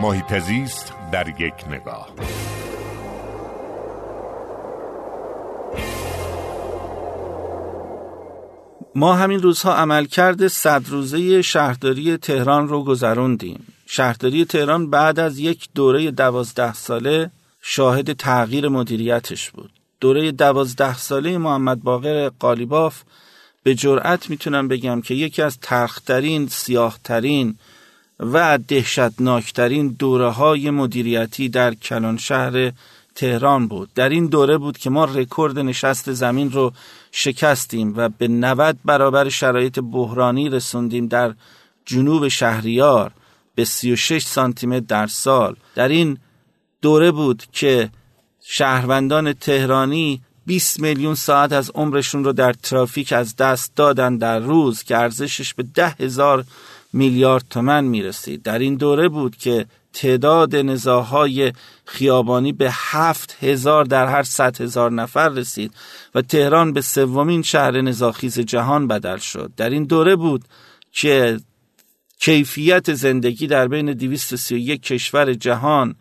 محیط زیست در یک نگاه. ما همین روزها عملکرد صد روزه شهرداری تهران رو گذروندیم. شهرداری تهران بعد از یک دوره دوازده ساله شاهد تغییر مدیریتش بود. دوره دوازده ساله محمد باقر قالیباف به جرأت می‌تونم بگم که یکی از ترخترین، سیاهترین و دهشتناکترین دوره های مدیریتی در کلان شهر تهران بود. در این دوره بود که ما رکورد نشست زمین رو شکستیم و به 90 برابر شرایط بحرانی رسوندیم در جنوب شهریار به 36 سانتی در سال. در این دوره بود که شهروندان تهرانی 20 میلیون ساعت از عمرشون رو در ترافیک از دست دادن در روز که ارزشش به ده هزار میلیارد تومن می‌رسید. در این دوره بود که تعداد نزاهای خیابانی به هفت هزار در هر صد هزار نفر رسید و تهران به سومین شهر نزاخیز جهان بدل شد. در این دوره بود که کیفیت زندگی در بین 231 کشور جهان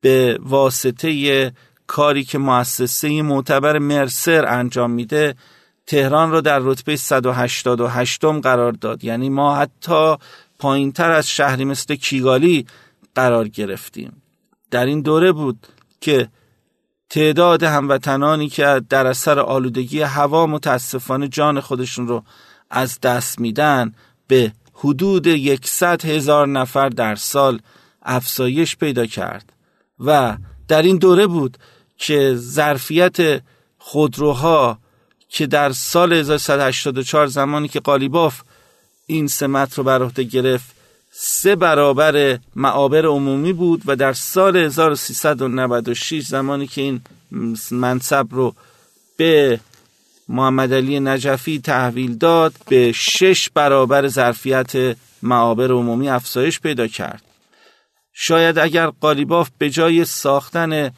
به واسطه کاری که مؤسسه معتبر مرسر انجام میده تهران رو در رتبه 188 قرار داد. یعنی ما حتی پایین تر از شهری مثل کیگالی قرار گرفتیم. در این دوره بود که تعداد هموطنانی که در اثر آلودگی هوا متاسفانه جان خودشون رو از دست میدن به حدود یکصد هزار نفر در سال افزایش پیدا کرد. و در این دوره بود که ظرفیت خودروها که در سال 1184 زمانی که قالیباف این سمت رو بر عهده گرفت سه برابر معابر عمومی بود و در سال 1396 زمانی که این منصب رو به محمد علی نجفی تحویل داد به شش برابر ظرفیت معابر عمومی افزایش پیدا کرد. شاید اگر قالیباف به جای ساختن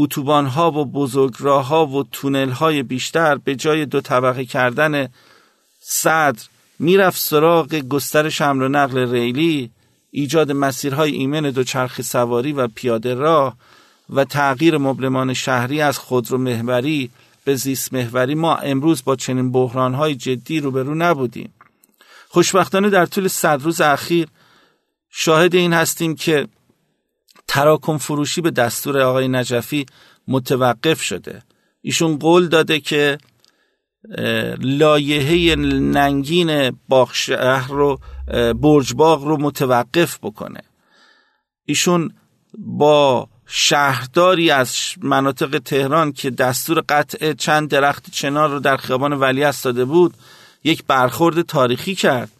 اتوبان ها و بزرگراه ها و تونل های بیشتر به جای دو طبقه کردن صدر می‌رفت سراغ گسترش حمل و نقل ریلی ایجاد مسیرهای ایمن دوچرخه سواری و پیاده راه و تغییر مبلمان شهری از خودرو محوری به زیست محوری. ما امروز با چنین بحرانهای جدی روبرو نبودیم. خوشبختانه در طول صد روز اخیر شاهد این هستیم که تراکم فروشی به دستور آقای نجفی متوقف شده. ایشون قول داده که لایحه ننگین باغ شهر رو برج باغ رو متوقف بکنه. ایشون با شهرداری از مناطق تهران که دستور قطع چند درخت چنار رو در خیابان ولی داده بود یک برخورد تاریخی کرد.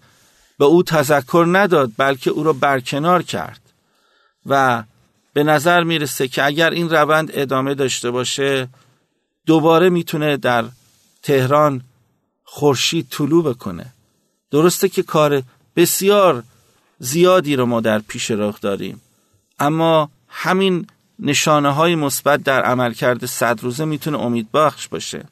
به او تذکر نداد بلکه او را برکنار کرد. و به نظر می‌رسه که اگر این روند ادامه داشته باشه دوباره می‌تونه در تهران خورشید طلوع بکنه. درسته که کار بسیار زیادی رو ما در پیش راه داریم. اما همین نشانه های مثبت در عملکرد صد روزه می‌تونه امیدبخش باشه.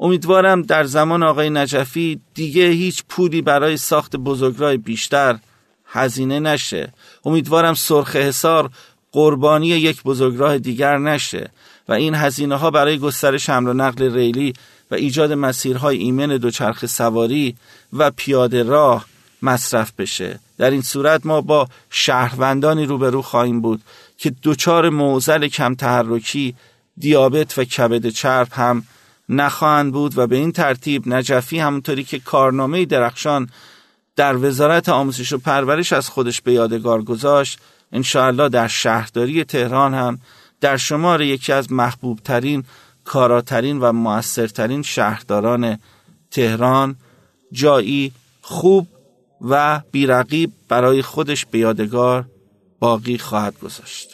امیدوارم در زمان آقای نجفی دیگه هیچ پولی برای ساخت بزرگراه بیشتر هزینه نشه. امیدوارم سرخ حسار قربانی یک بزرگراه دیگر نشه و این هزینه ها برای گسترش حمل و نقل ریلی و ایجاد مسیرهای ایمن دوچرخه سواری و پیاده راه مصرف بشه. در این صورت ما با شهروندانی روبرو خواهیم بود که دچار موزل کم تحرکی دیابت و کبد چرب هم نخواهند بود و به این ترتیب نجفی همونطوری که کارنامه درخشان در وزارت آموزش و پرورش از خودش به یادگار گذاشت انشاءالله در شهرداری تهران هم در شمار یکی از محبوب ترین کاراترین و موثرترین شهرداران تهران جایی خوب و بیرقیب برای خودش به یادگار باقی خواهد گذاشت.